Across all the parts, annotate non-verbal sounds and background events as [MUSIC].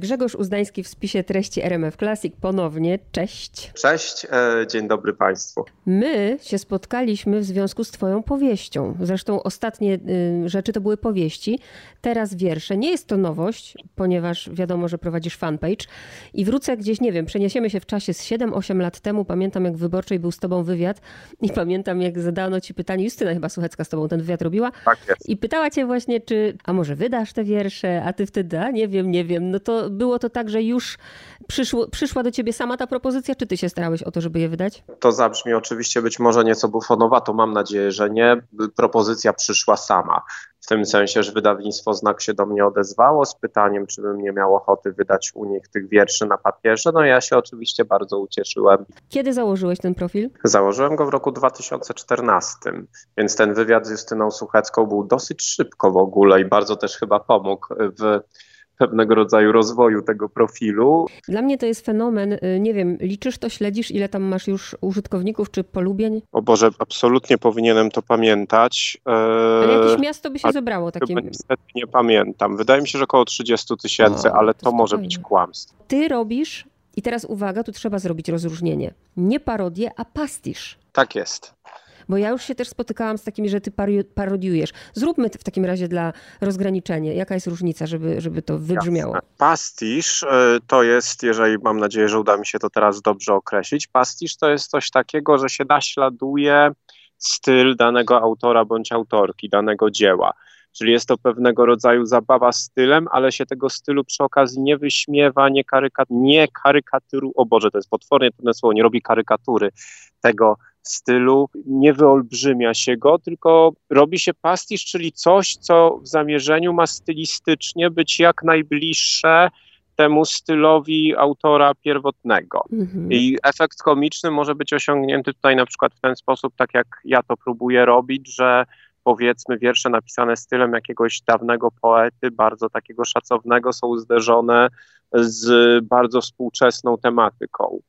Grzegorz Uzdański w spisie treści RMF Classic ponownie. Cześć. Cześć, e, dzień dobry Państwu. My się spotkaliśmy w związku z Twoją powieścią. Zresztą ostatnie y, rzeczy to były powieści, teraz wiersze. Nie jest to nowość, ponieważ wiadomo, że prowadzisz fanpage. I wrócę gdzieś, nie wiem, przeniesiemy się w czasie z 7-8 lat temu. Pamiętam, jak w Wyborczej był z Tobą wywiad i pamiętam, jak zadano Ci pytanie, Justyna chyba Słuchecka z Tobą ten wywiad robiła. Tak jest. I pytała Cię właśnie, czy, a może wydasz te wiersze, a Ty wtedy, a nie wiem, nie wiem. No to było to tak, że już przyszło, przyszła do ciebie sama ta propozycja, czy ty się starałeś o to, żeby je wydać? To zabrzmi oczywiście być może nieco bufonowato, mam nadzieję, że nie. Propozycja przyszła sama. W tym sensie, że wydawnictwo Znak się do mnie odezwało z pytaniem, czy bym nie miał ochoty wydać u nich tych wierszy na papierze. No ja się oczywiście bardzo ucieszyłem. Kiedy założyłeś ten profil? Założyłem go w roku 2014, więc ten wywiad z Justyną Suchecką był dosyć szybko w ogóle i bardzo też chyba pomógł w pewnego rodzaju rozwoju tego profilu. Dla mnie to jest fenomen, y, nie wiem, liczysz to, śledzisz, ile tam masz już użytkowników czy polubień? O Boże, absolutnie powinienem to pamiętać. E, ale jakieś miasto by się zebrało takie? Niestety nie pamiętam. Wydaje mi się, że około 30 tysięcy, ale to, to może być kłamstwo. Ty robisz, i teraz uwaga, tu trzeba zrobić rozróżnienie, nie parodię, a pastisz. Tak jest. Bo ja już się też spotykałam z takimi, że ty parodiujesz. Zróbmy w takim razie dla rozgraniczenia. Jaka jest różnica, żeby, żeby to wybrzmiało? Jasne. Pastisz e, to jest, jeżeli mam nadzieję, że uda mi się to teraz dobrze określić, pastisz to jest coś takiego, że się naśladuje styl danego autora bądź autorki, danego dzieła. Czyli jest to pewnego rodzaju zabawa stylem, ale się tego stylu przy okazji nie wyśmiewa, nie, karyka, nie karykaturu, o Boże, to jest potwornie trudne słowo, nie robi karykatury tego stylu, nie wyolbrzymia się go, tylko robi się pastisz, czyli coś, co w zamierzeniu ma stylistycznie być jak najbliższe temu stylowi autora pierwotnego. Mhm. I efekt komiczny może być osiągnięty tutaj na przykład w ten sposób, tak jak ja to próbuję robić, że powiedzmy wiersze napisane stylem jakiegoś dawnego poety, bardzo takiego szacownego, są zderzone z bardzo współczesną tematyką.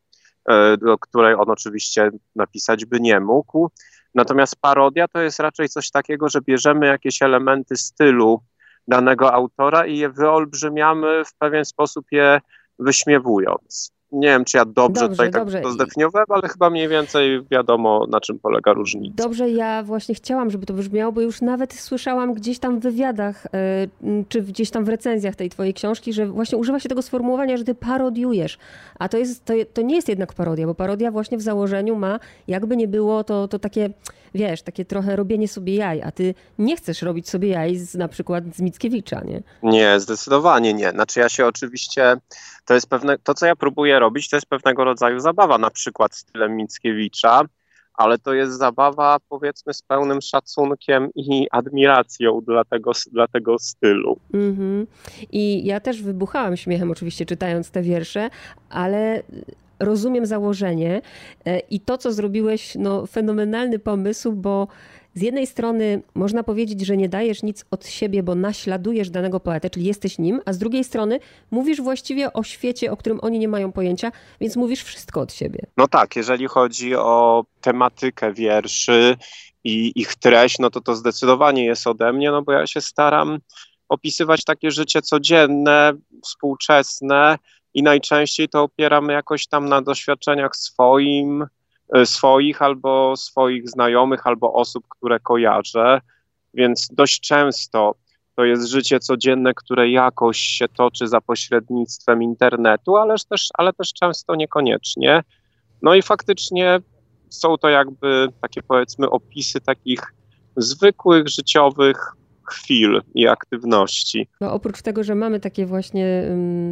E, do której on oczywiście napisać by nie mógł. Natomiast parodia to jest raczej coś takiego, że bierzemy jakieś elementy stylu danego autora i je wyolbrzymiamy w pewien sposób je wyśmiewując nie wiem, czy ja dobrze, dobrze tutaj tak dobrze. to zdefiniowałem, ale chyba mniej więcej wiadomo, na czym polega różnica. Dobrze, ja właśnie chciałam, żeby to brzmiało, bo już nawet słyszałam gdzieś tam w wywiadach, e, czy gdzieś tam w recenzjach tej twojej książki, że właśnie używa się tego sformułowania, że ty parodiujesz. A to, jest, to, to nie jest jednak parodia, bo parodia właśnie w założeniu ma, jakby nie było, to, to takie, wiesz, takie trochę robienie sobie jaj, a ty nie chcesz robić sobie jaj z, na przykład z Mickiewicza, nie? Nie, zdecydowanie nie. Znaczy ja się oczywiście to jest pewne, to co ja próbuję robić, to jest pewnego rodzaju zabawa, na przykład stylem Mickiewicza, ale to jest zabawa powiedzmy z pełnym szacunkiem i admiracją dla tego, dla tego stylu. Mm -hmm. I ja też wybuchałam śmiechem oczywiście czytając te wiersze, ale rozumiem założenie e, i to, co zrobiłeś, no fenomenalny pomysł, bo z jednej strony można powiedzieć, że nie dajesz nic od siebie, bo naśladujesz danego poetę, czyli jesteś nim, a z drugiej strony mówisz właściwie o świecie, o którym oni nie mają pojęcia, więc mówisz wszystko od siebie. No tak, jeżeli chodzi o tematykę wierszy i ich treść, no to to zdecydowanie jest ode mnie, no bo ja się staram opisywać takie życie codzienne, współczesne i najczęściej to opieramy jakoś tam na doświadczeniach swoim, E, swoich albo swoich znajomych, albo osób, które kojarzę, więc dość często to jest życie codzienne, które jakoś się toczy za pośrednictwem internetu, ale też, ale też często niekoniecznie. No i faktycznie są to jakby takie powiedzmy opisy takich zwykłych, życiowych chwil i aktywności. No, oprócz tego, że mamy takie właśnie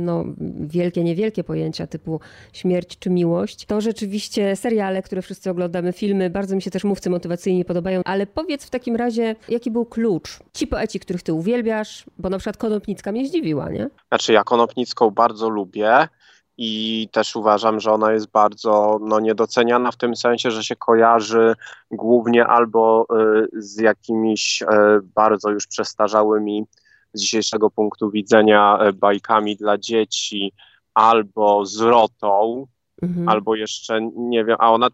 no, wielkie, niewielkie pojęcia typu śmierć czy miłość, to rzeczywiście seriale, które wszyscy oglądamy, filmy, bardzo mi się też mówcy motywacyjni podobają, ale powiedz w takim razie, jaki był klucz? Ci poeci, których ty uwielbiasz, bo na przykład Konopnicka mnie zdziwiła, nie? Znaczy ja Konopnicką bardzo lubię i też uważam, że ona jest bardzo no, niedoceniana w tym sensie, że się kojarzy głównie albo y, z jakimiś y, bardzo już przestarzałymi z dzisiejszego punktu widzenia y, bajkami dla dzieci, albo z rotą, mhm. albo jeszcze nie wiem, a ona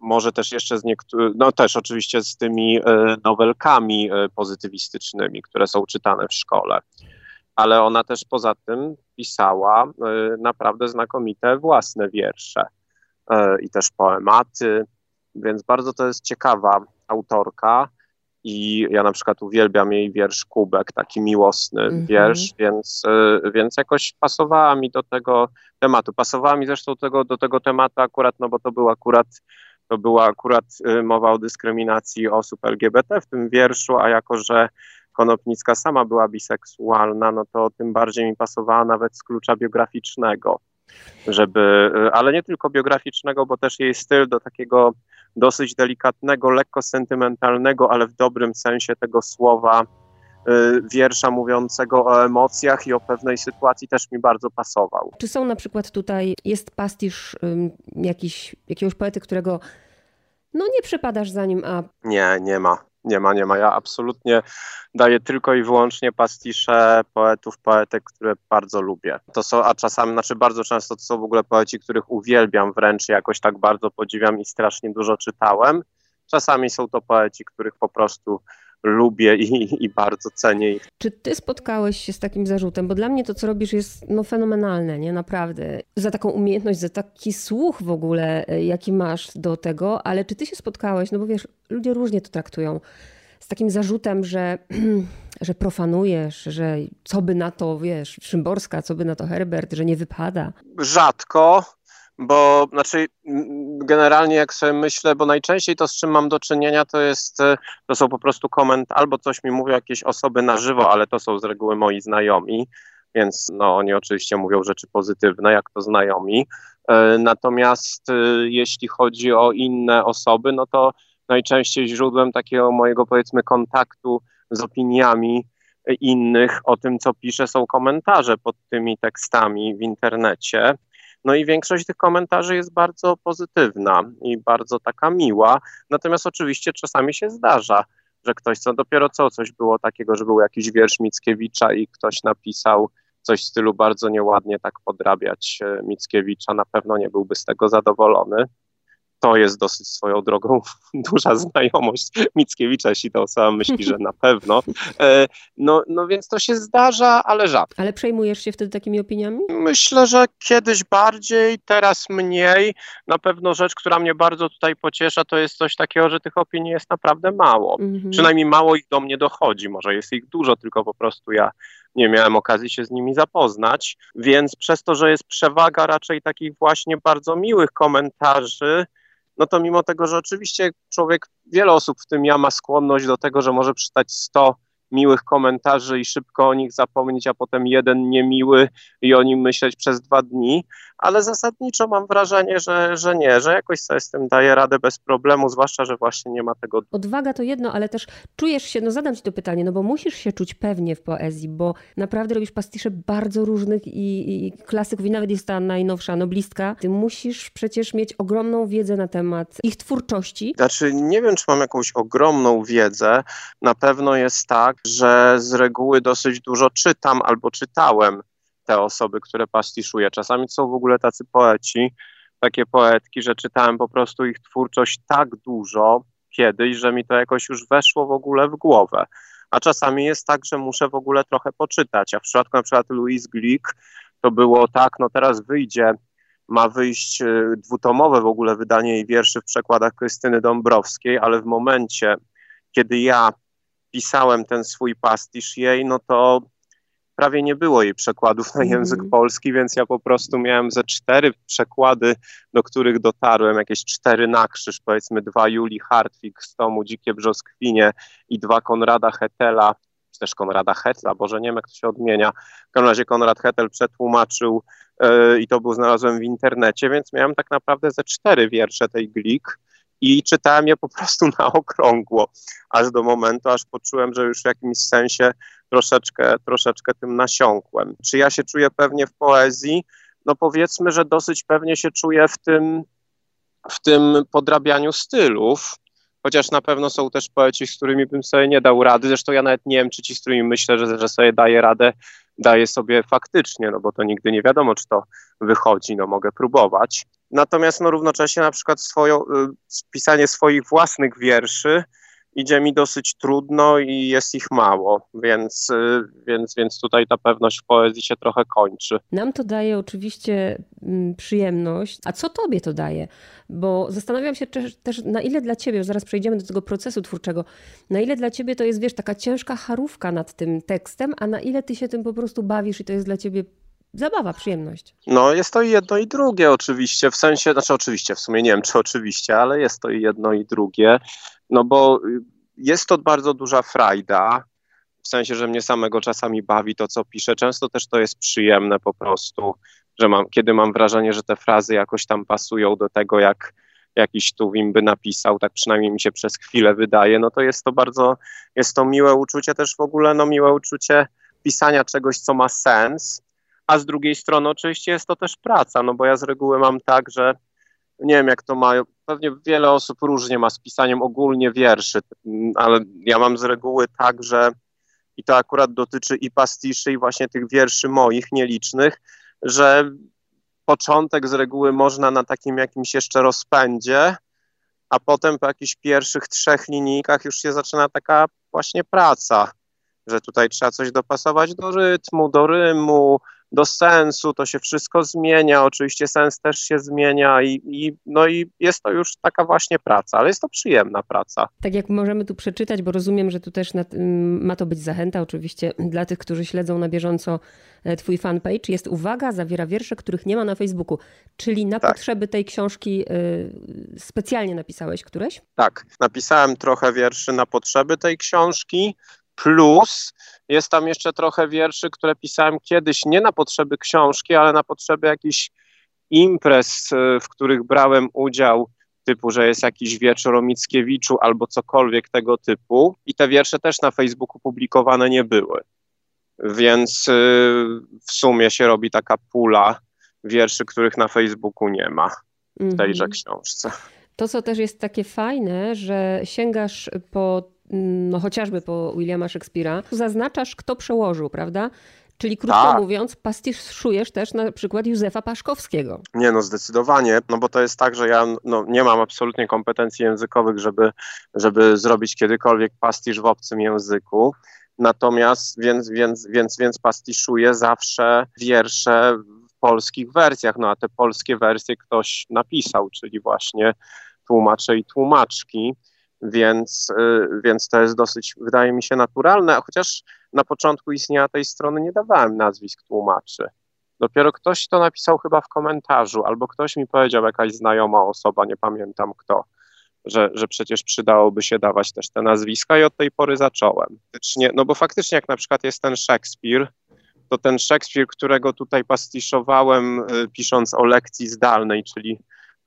może też jeszcze z niektórymi, no też oczywiście z tymi nowelkami pozytywistycznymi, które są czytane w szkole ale ona też poza tym pisała y, naprawdę znakomite własne wiersze y, i też poematy, więc bardzo to jest ciekawa autorka. I ja na przykład uwielbiam jej wiersz Kubek, taki miłosny mm -hmm. wiersz, więc, y, więc jakoś pasowała mi do tego tematu. Pasowała mi zresztą tego, do tego tematu akurat, no bo to był akurat to była akurat mowa o dyskryminacji osób LGBT w tym wierszu, a jako, że Konopnicka sama była biseksualna, no to tym bardziej mi pasowała nawet z klucza biograficznego, żeby, ale nie tylko biograficznego, bo też jej styl do takiego dosyć delikatnego, lekko sentymentalnego, ale w dobrym sensie tego słowa, y, wiersza mówiącego o emocjach i o pewnej sytuacji też mi bardzo pasował. Czy są na przykład tutaj, jest pastisz jakiś, jakiegoś poety, którego no nie przepadasz za nim, a... Nie, nie ma. Nie ma, nie ma. Ja absolutnie daję tylko i wyłącznie pastisze poetów, poetek, które bardzo lubię. To są, a czasami, znaczy bardzo często to są w ogóle poeci, których uwielbiam wręcz, jakoś tak bardzo podziwiam i strasznie dużo czytałem. Czasami są to poeci, których po prostu lubię i, i, bardzo cenię ich. Czy ty spotkałeś się z takim zarzutem? Bo dla mnie to, co robisz, jest no, fenomenalne, nie? Naprawdę. Za taką umiejętność, za taki słuch w ogóle, e, jaki masz do tego, ale czy ty się spotkałeś? No bo wiesz, ludzie różnie to traktują. Z takim zarzutem, że, [CLEARS THROAT] że profanujesz, że co by na to, wiesz, Szymborska, co by na to Herbert, że nie wypada. Rzadko, bo znaczy generalnie jak sobie myślę, bo najczęściej to z czym mam do czynienia to jest, e, to są po prostu koment, albo coś mi mówią jakieś osoby na żywo, ale to są z reguły moi znajomi, więc no oni oczywiście mówią rzeczy pozytywne, jak to znajomi. E, natomiast e, jeśli chodzi o inne osoby, no to najczęściej źródłem takiego mojego powiedzmy kontaktu z opiniami innych o tym, co piszę, są komentarze pod tymi tekstami w internecie. No i większość tych komentarzy jest bardzo pozytywna i bardzo taka miła. Natomiast oczywiście czasami się zdarza, że ktoś, co dopiero co coś było takiego, że był jakiś wiersz Mickiewicza i ktoś napisał coś w stylu bardzo nieładnie tak podrabiać e, Mickiewicza, na pewno nie byłby z tego zadowolony to jest dosyć swoją drogą [LAUGHS] duża znajomość Mickiewicza, jeśli ta osoba myśli, że na pewno. E, no, no więc to się zdarza, ale rzadko. Ale przejmujesz się wtedy takimi opiniami? Myślę, że kiedyś bardziej, teraz mniej. Na pewno rzecz, która mnie bardzo tutaj pociesza, to jest coś takiego, że tych opinii jest naprawdę mało. Mhm. Przynajmniej mało ich do mnie dochodzi. Może jest ich dużo, tylko po prostu ja nie miałem okazji się z nimi zapoznać, więc przez to, że jest przewaga raczej takich właśnie bardzo miłych komentarzy, no to mimo tego, że oczywiście człowiek, wiele osób w tym ja ma skłonność do tego, że może przeczytać 100 miłych komentarzy i szybko o nich zapomnieć, a potem jeden niemiły i o nim myśleć przez dwa dni, ale zasadniczo mam wrażenie, że, że nie, że jakoś sobie z tym daje radę bez problemu, zwłaszcza, że właśnie nie ma tego. Odwaga to jedno, ale też czujesz się, no zadam ci to pytanie, no bo musisz się czuć pewnie w poezji, bo naprawdę robisz pastisze bardzo różnych i, i klasyków i nawet jest ta najnowsza noblistka. Ty musisz przecież mieć ogromną wiedzę na temat ich twórczości. Znaczy, nie wiem, czy mam jakąś ogromną wiedzę. Na pewno jest tak, że z reguły dosyć dużo czytam albo czytałem te osoby, które pastiszuję. Czasami są w ogóle tacy poeci, takie poetki, że czytałem po prostu ich twórczość tak dużo kiedyś, że mi to jakoś już weszło w ogóle w głowę. A czasami jest tak, że muszę w ogóle trochę poczytać. A w przypadku na przykład Louise Glick to było tak, no teraz wyjdzie, ma wyjść y, dwutomowe w ogóle wydanie jej wierszy w przekładach Krystyny Dąbrowskiej, ale w momencie, kiedy ja pisałem ten swój pastisz jej, no to prawie nie było jej przekładów na język mm. polski, więc ja po prostu miałem ze cztery przekłady, do których dotarłem, jakieś cztery na krzyż, powiedzmy dwa Julii Hartwig z tomu Dzikie Brzoskwinie i dwa Konrada Hetela, czy też Konrada Hetla, Boże nie wiem jak to się odmienia. W każdym razie Konrad Hetel przetłumaczył yy, i to był znalazłem w internecie, więc miałem tak naprawdę ze cztery wiersze tej Glik i czytałem je po prostu na okrągło, aż do momentu, aż poczułem, że już w jakimś sensie troszeczkę, troszeczkę tym nasiąkłem. Czy ja się czuję pewnie w poezji? No powiedzmy, że dosyć pewnie się czuję w tym, w tym podrabianiu stylów, chociaż na pewno są też poeci, z którymi bym sobie nie dał rady. Zresztą ja nawet nie wiem, czy ci, z którymi myślę, że, że sobie daję radę, daję sobie faktycznie, no bo to nigdy nie wiadomo, czy to wychodzi, no mogę próbować. Natomiast no równocześnie na przykład swoją, y, pisanie swoich własnych wierszy idzie mi dosyć trudno i jest ich mało, więc, y, więc, więc tutaj ta pewność w poezji się trochę kończy. Nam to daje oczywiście mm, przyjemność. A co tobie to daje? Bo zastanawiam się też, też na ile dla ciebie, zaraz przejdziemy do tego procesu twórczego, na ile dla ciebie to jest, wiesz, taka ciężka charówka nad tym tekstem, a na ile ty się tym po prostu bawisz i to jest dla ciebie zabawa, przyjemność. No jest to i jedno i drugie oczywiście, w sensie, znaczy oczywiście, w sumie nie wiem czy oczywiście, ale jest to i jedno i drugie, no bo jest to bardzo duża frajda, w sensie, że mnie samego czasami bawi to, co piszę. Często też to jest przyjemne po prostu, że mam, kiedy mam wrażenie, że te frazy jakoś tam pasują do tego, jak jakiś Tuwim by napisał, tak przynajmniej mi się przez chwilę wydaje, no to jest to bardzo, jest to miłe uczucie, też w ogóle no miłe uczucie pisania czegoś, co ma sens, a z drugiej strony oczywiście jest to też praca, no bo ja z reguły mam tak, że nie wiem jak to ma, pewnie wiele osób różnie ma z pisaniem ogólnie wierszy, ale ja mam z reguły tak, że i to akurat dotyczy i pastiszy i właśnie tych wierszy moich nielicznych, że początek z reguły można na takim jakimś jeszcze rozpędzie, a potem po jakichś pierwszych trzech linijkach już się zaczyna taka właśnie praca, że tutaj trzeba coś dopasować do rytmu, do rymu, do sensu, to się wszystko zmienia, oczywiście sens też się zmienia i, i, no i jest to już taka właśnie praca, ale jest to przyjemna praca. Tak jak możemy tu przeczytać, bo rozumiem, że tu też ma to być zachęta oczywiście dla tych, którzy śledzą na bieżąco e, twój fanpage, jest uwaga, zawiera wiersze, których nie ma na Facebooku, czyli na tak. potrzeby tej książki y, specjalnie napisałeś któreś? Tak, napisałem trochę wierszy na potrzeby tej książki, plus jest tam jeszcze trochę wierszy, które pisałem kiedyś nie na potrzeby książki, ale na potrzeby jakichś imprez, e, w których brałem udział, typu, że jest jakiś wieczór o Mickiewiczu albo cokolwiek tego typu. I te wiersze też na Facebooku publikowane nie były. Więc e, w sumie się robi taka pula wierszy, których na Facebooku nie ma w tejże -hmm. książce. To, co też jest takie fajne, że sięgasz po no chociażby po Williama Shakespeare'a, zaznaczasz, kto przełożył, prawda? Czyli krótko tak. mówiąc, pastiszujesz też na przykład Józefa Paszkowskiego. Nie, no zdecydowanie, no bo to jest tak, że ja no, nie mam absolutnie kompetencji językowych, żeby, żeby zrobić kiedykolwiek pastisz w obcym języku. Natomiast więc, więc, więc, więc pastiszuję zawsze wiersze w polskich wersjach, no a te polskie wersje ktoś napisał, czyli właśnie tłumacze i tłumaczki więc, y, więc to jest dosyć, wydaje mi się, naturalne, chociaż na początku istnienia tej strony nie dawałem nazwisk tłumaczy. Dopiero ktoś to napisał chyba w komentarzu, albo ktoś mi powiedział, jakaś znajoma osoba, nie pamiętam kto, że, że przecież przydałoby się dawać też te nazwiska i od tej pory zacząłem. No bo faktycznie jak na przykład jest ten Szekspir, to ten Szekspir, którego tutaj pastiszowałem y, pisząc o lekcji zdalnej, czyli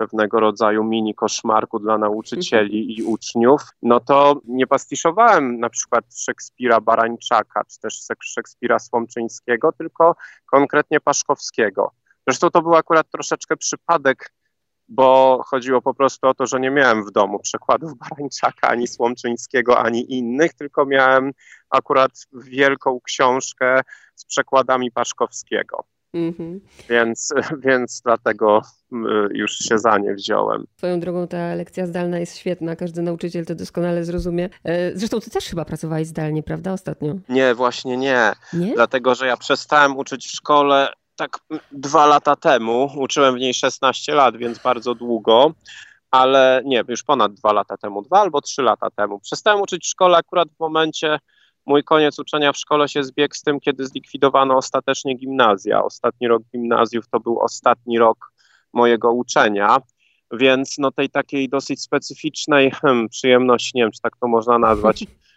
pewnego rodzaju mini koszmarku dla nauczycieli i uczniów, no to nie pastiszowałem na przykład Szekspira Barańczaka, czy też Szekspira Słomczyńskiego, tylko konkretnie Paszkowskiego. Zresztą to był akurat troszeczkę przypadek, bo chodziło po prostu o to, że nie miałem w domu przekładów Barańczaka, ani Słomczyńskiego, ani innych, tylko miałem akurat wielką książkę z przekładami Paszkowskiego. Mm-hmm. Więc, [LAUGHS] więc dlatego y, już się za nie wziąłem. Swoją drogą ta lekcja zdalna jest świetna, każdy nauczyciel to doskonale zrozumie. E, zresztą ty też chyba pracowałeś zdalnie, prawda, ostatnio? Nie, właśnie nie. nie? Dlatego, że ja przestałem uczyć w szkole tak dwa lata temu. Uczyłem w niej 16 lat, więc bardzo długo. Ale nie, już ponad dwa lata temu, dwa albo trzy lata temu. Przestałem uczyć w szkole akurat w momencie, Mój koniec uczenia w szkole się zbiegł z tym, kiedy zlikwidowano ostatecznie gimnazja. Ostatni rok gimnazjów to był ostatni rok mojego uczenia, więc no tej takiej dosyć specyficznej hmm, przyjemności, nie wiem czy tak to można nazwać, [LAUGHS]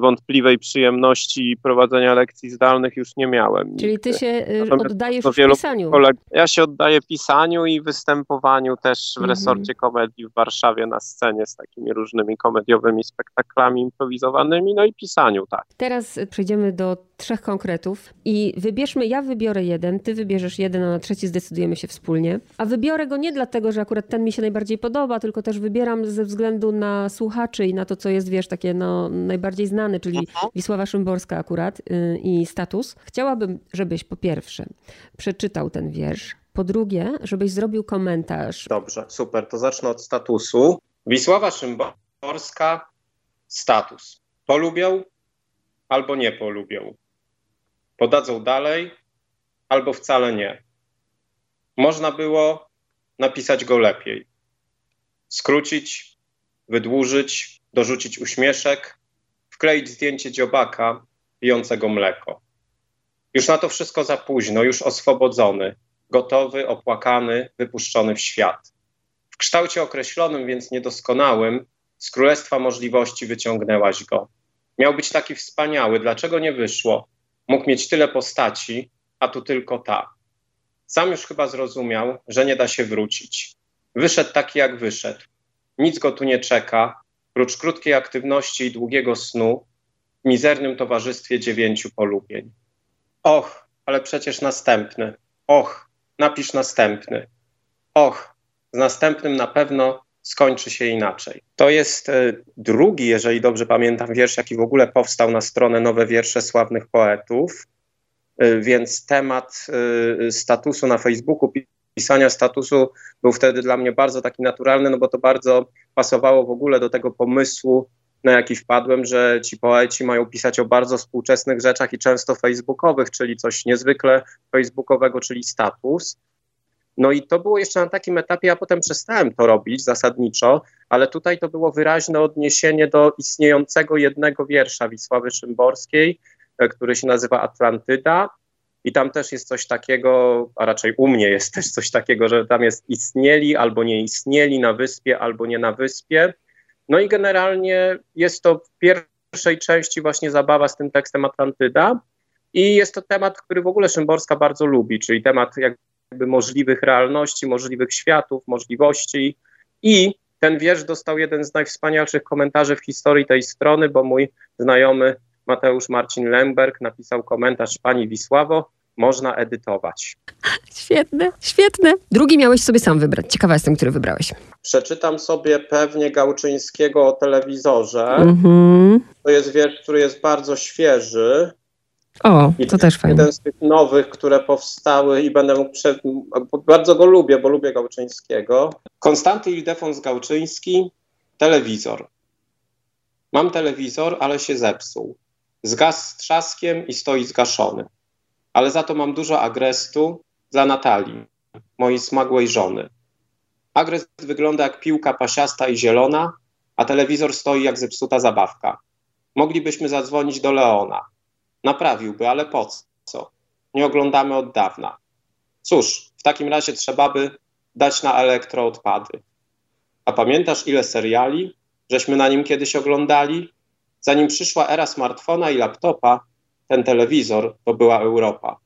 wątpliwej przyjemności prowadzenia lekcji zdalnych już nie miałem. Czyli ty się y, Natomiast oddajesz w pisaniu? Koleg... Ja się oddaję pisaniu i występowaniu też w mhm. resorcie komedii w Warszawie na scenie z takimi różnymi komediowymi spektaklami improwizowanymi, no i pisaniu, tak. Teraz przejdziemy do trzech konkretów i wybierzmy, ja wybiorę jeden, ty wybierzesz jeden, a na trzeci zdecydujemy się wspólnie. A wybiorę go nie dlatego, że akurat ten mi się najbardziej podoba, tylko też wybieram ze względu na słuchaczy i na to, co jest, wiesz, takie no, najbardziej znane, czyli mhm. Wisława Szymborska akurat yy, i status. Chciałabym, żebyś po pierwsze przeczytał ten wiersz, po drugie, żebyś zrobił komentarz. Dobrze, super, to zacznę od statusu. Wisława Szymborska status. Polubią albo nie polubią. Podadzą dalej albo wcale nie. Można było napisać go lepiej. Skrócić, wydłużyć, dorzucić uśmieszek, wkleić zdjęcie dziobaka pijącego mleko. Już na to wszystko za późno, już oswobodzony, gotowy, opłakany, wypuszczony w świat. W kształcie określonym, więc niedoskonałym, z królestwa możliwości wyciągnęłaś go. Miał być taki wspaniały, dlaczego nie wyszło? Mógł mieć tyle postaci, a tu tylko ta. Sam już chyba zrozumiał, że nie da się wrócić. Wyszedł taki, jak wyszedł. Nic go tu nie czeka, prócz krótkiej aktywności i długiego snu, w mizernym towarzystwie dziewięciu polubień. Och, ale przecież następny. Och, napisz następny. Och, z następnym na pewno skończy się inaczej. To jest e, drugi, jeżeli dobrze pamiętam, wiersz, jaki w ogóle powstał na stronę Nowe Wiersze Sławnych Poetów. E, więc temat e, statusu na Facebooku, pisania statusu był wtedy dla mnie bardzo taki naturalny, no bo to bardzo pasowało w ogóle do tego pomysłu, na jaki wpadłem, że ci poeci mają pisać o bardzo współczesnych rzeczach i często facebookowych, czyli coś niezwykle facebookowego, czyli status. No i to było jeszcze na takim etapie, ja potem przestałem to robić zasadniczo, ale tutaj to było wyraźne odniesienie do istniejącego jednego wiersza Wisławy Szymborskiej, e, który się nazywa Atlantyda. I tam też jest coś takiego, a raczej u mnie jest też coś takiego, że tam jest istnieli albo nie istnieli na wyspie, albo nie na wyspie. No i generalnie jest to w pierwszej części właśnie zabawa z tym tekstem Atlantyda. I jest to temat, który w ogóle Szymborska bardzo lubi, czyli temat jakby możliwych realności, możliwych światów, możliwości. I ten wiersz dostał jeden z najwspanialszych komentarzy w historii tej strony, bo mój znajomy Mateusz Marcin Lemberg napisał komentarz Pani Wisławo, można edytować. Świetne, świetne. Drugi miałeś sobie sam wybrać. Ciekawa jestem, który wybrałeś. Przeczytam sobie pewnie Gałczyńskiego o telewizorze. Mm-hmm. To jest wiersz, który jest bardzo świeży. O, I to też fajne. Jeden z tych nowych, które powstały i będę mógł przed... Bardzo go lubię, bo lubię Gałczyńskiego. Konstanty Ildefons Gałczyński, telewizor. Mam telewizor, ale się zepsuł. Zgasł z trzaskiem i stoi zgaszony ale za to mam dużo agrestu dla Natalii, mojej smagłej żony. Agrest wygląda jak piłka pasiasta i zielona, a telewizor stoi jak zepsuta zabawka. Moglibyśmy zadzwonić do Leona. Naprawiłby, ale po co? Nie oglądamy od dawna. Cóż, w takim razie trzeba by dać na elektroodpady. A pamiętasz, ile seriali, żeśmy na nim kiedyś oglądali? Zanim przyszła era smartfona i laptopa, ten telewizor to była Europa.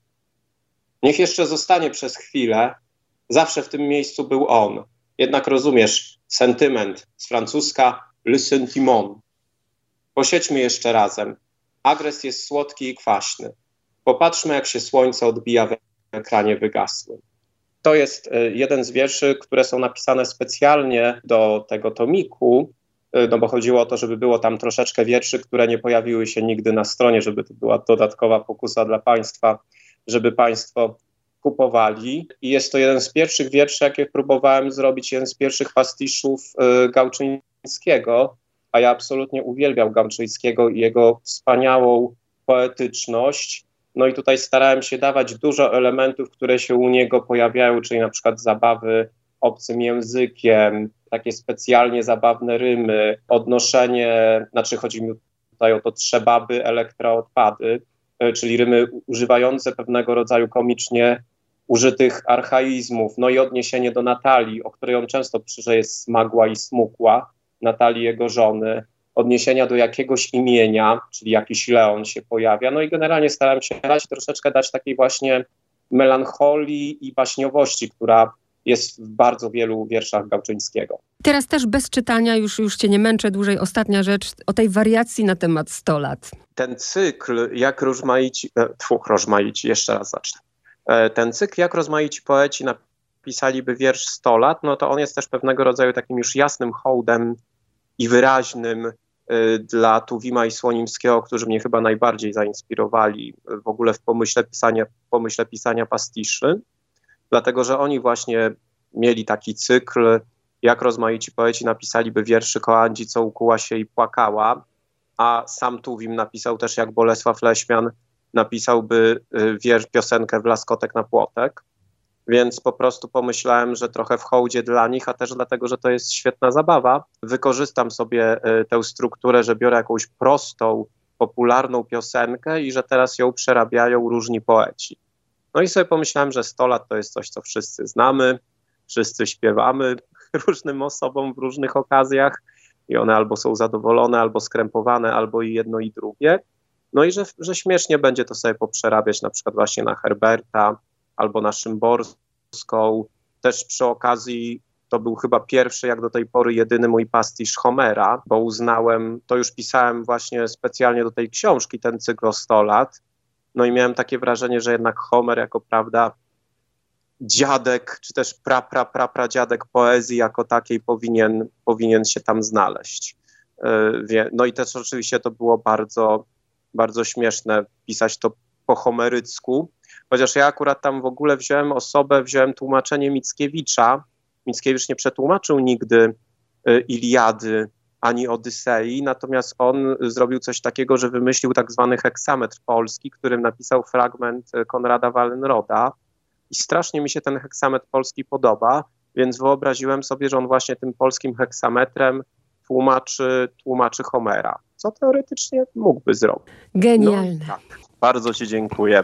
Niech jeszcze zostanie przez chwilę, zawsze w tym miejscu był on. Jednak rozumiesz, sentyment z francuska le sentiment. Posiedźmy jeszcze razem. Agres jest słodki i kwaśny. Popatrzmy, jak się słońce odbija w ekranie wygasłym. To jest e, jeden z wierszy, które są napisane specjalnie do tego tomiku, Y, no bo chodziło o to, żeby było tam troszeczkę wierszy, które nie pojawiły się nigdy na stronie, żeby to była dodatkowa pokusa dla Państwa, żeby Państwo kupowali. I jest to jeden z pierwszych wierszy, jakie próbowałem zrobić, jeden z pierwszych pastiszów y, Gałczyńskiego, a ja absolutnie uwielbiam Gałczyńskiego i jego wspaniałą poetyczność. No i tutaj starałem się dawać dużo elementów, które się u niego pojawiają, czyli na przykład zabawy obcym językiem, takie specjalnie zabawne rymy, odnoszenie, znaczy chodzi mi tutaj o to trzebaby, elektroodpady, e, czyli rymy używające pewnego rodzaju komicznie użytych archaizmów, no i odniesienie do Natalii, o której on często pisze, jest smagła i smukła, Natalii jego żony, odniesienia do jakiegoś imienia, czyli jakiś Leon się pojawia, no i generalnie starałem się dać, troszeczkę dać takiej właśnie melancholii i baśniowości, która jest w bardzo wielu wierszach Gałczyńskiego. Teraz też bez czytania, już, już cię nie męczę dłużej, ostatnia rzecz o tej wariacji na temat 100 lat. Ten cykl, jak rozmaici, e, tfu, rozmaici, jeszcze raz zacznę. E, ten cykl, jak rozmaici poeci napisaliby wiersz 100 lat, no to on jest też pewnego rodzaju takim już jasnym hołdem i wyraźnym e, dla Tuwima i Słonimskiego, którzy mnie chyba najbardziej zainspirowali w ogóle w pomyśle pisania, pomyśle pisania pastiszy dlatego że oni właśnie mieli taki cykl, jak rozmaici poeci napisaliby wierszy Koandzi, co ukuła się i płakała. a sam Tuwim napisał też jak Bolesław Leśmian napisałby y, wiersz, piosenkę w Laskotek na płotek. Więc po prostu pomyślałem, że trochę w hołdzie dla nich, a też dlatego, że to jest świetna zabawa. Wykorzystam sobie y, tę strukturę, że biorę jakąś prostą, popularną piosenkę i że teraz ją przerabiają różni poeci. No i sobie pomyślałem, że 100 lat to jest coś, co wszyscy znamy, wszyscy śpiewamy [LAUGHS] różnym osobom w różnych okazjach i one albo są zadowolone, albo skrępowane, albo i jedno i drugie. No i że, że śmiesznie będzie to sobie poprzerabiać na przykład właśnie na Herberta albo na Szymborską. Też przy okazji to był chyba pierwszy, jak do tej pory, jedyny mój pastisz Homera, bo uznałem, to już pisałem właśnie specjalnie do tej książki, ten cykl o 100 lat. No i miałem takie wrażenie, że jednak Homer jako, prawda, dziadek, czy też pra, pra, pra, pra dziadek poezji jako takiej powinien, powinien się tam znaleźć. E, no i też oczywiście to było bardzo, bardzo śmieszne pisać to po homerycku, chociaż ja akurat tam w ogóle wziąłem osobę, wziąłem tłumaczenie Mickiewicza. Mickiewicz nie przetłumaczył nigdy e, Iliady ani Odysei, natomiast on zrobił coś takiego, że wymyślił tak zwany heksametr polski, którym napisał fragment e, Konrada Wallenroda, i strasznie mi się ten heksametr polski podoba, więc wyobraziłem sobie, że on właśnie tym polskim heksametrem tłumaczy, tłumaczy Homera, co teoretycznie mógłby zrobić. Genialne. No, tak. Bardzo Ci dziękuję.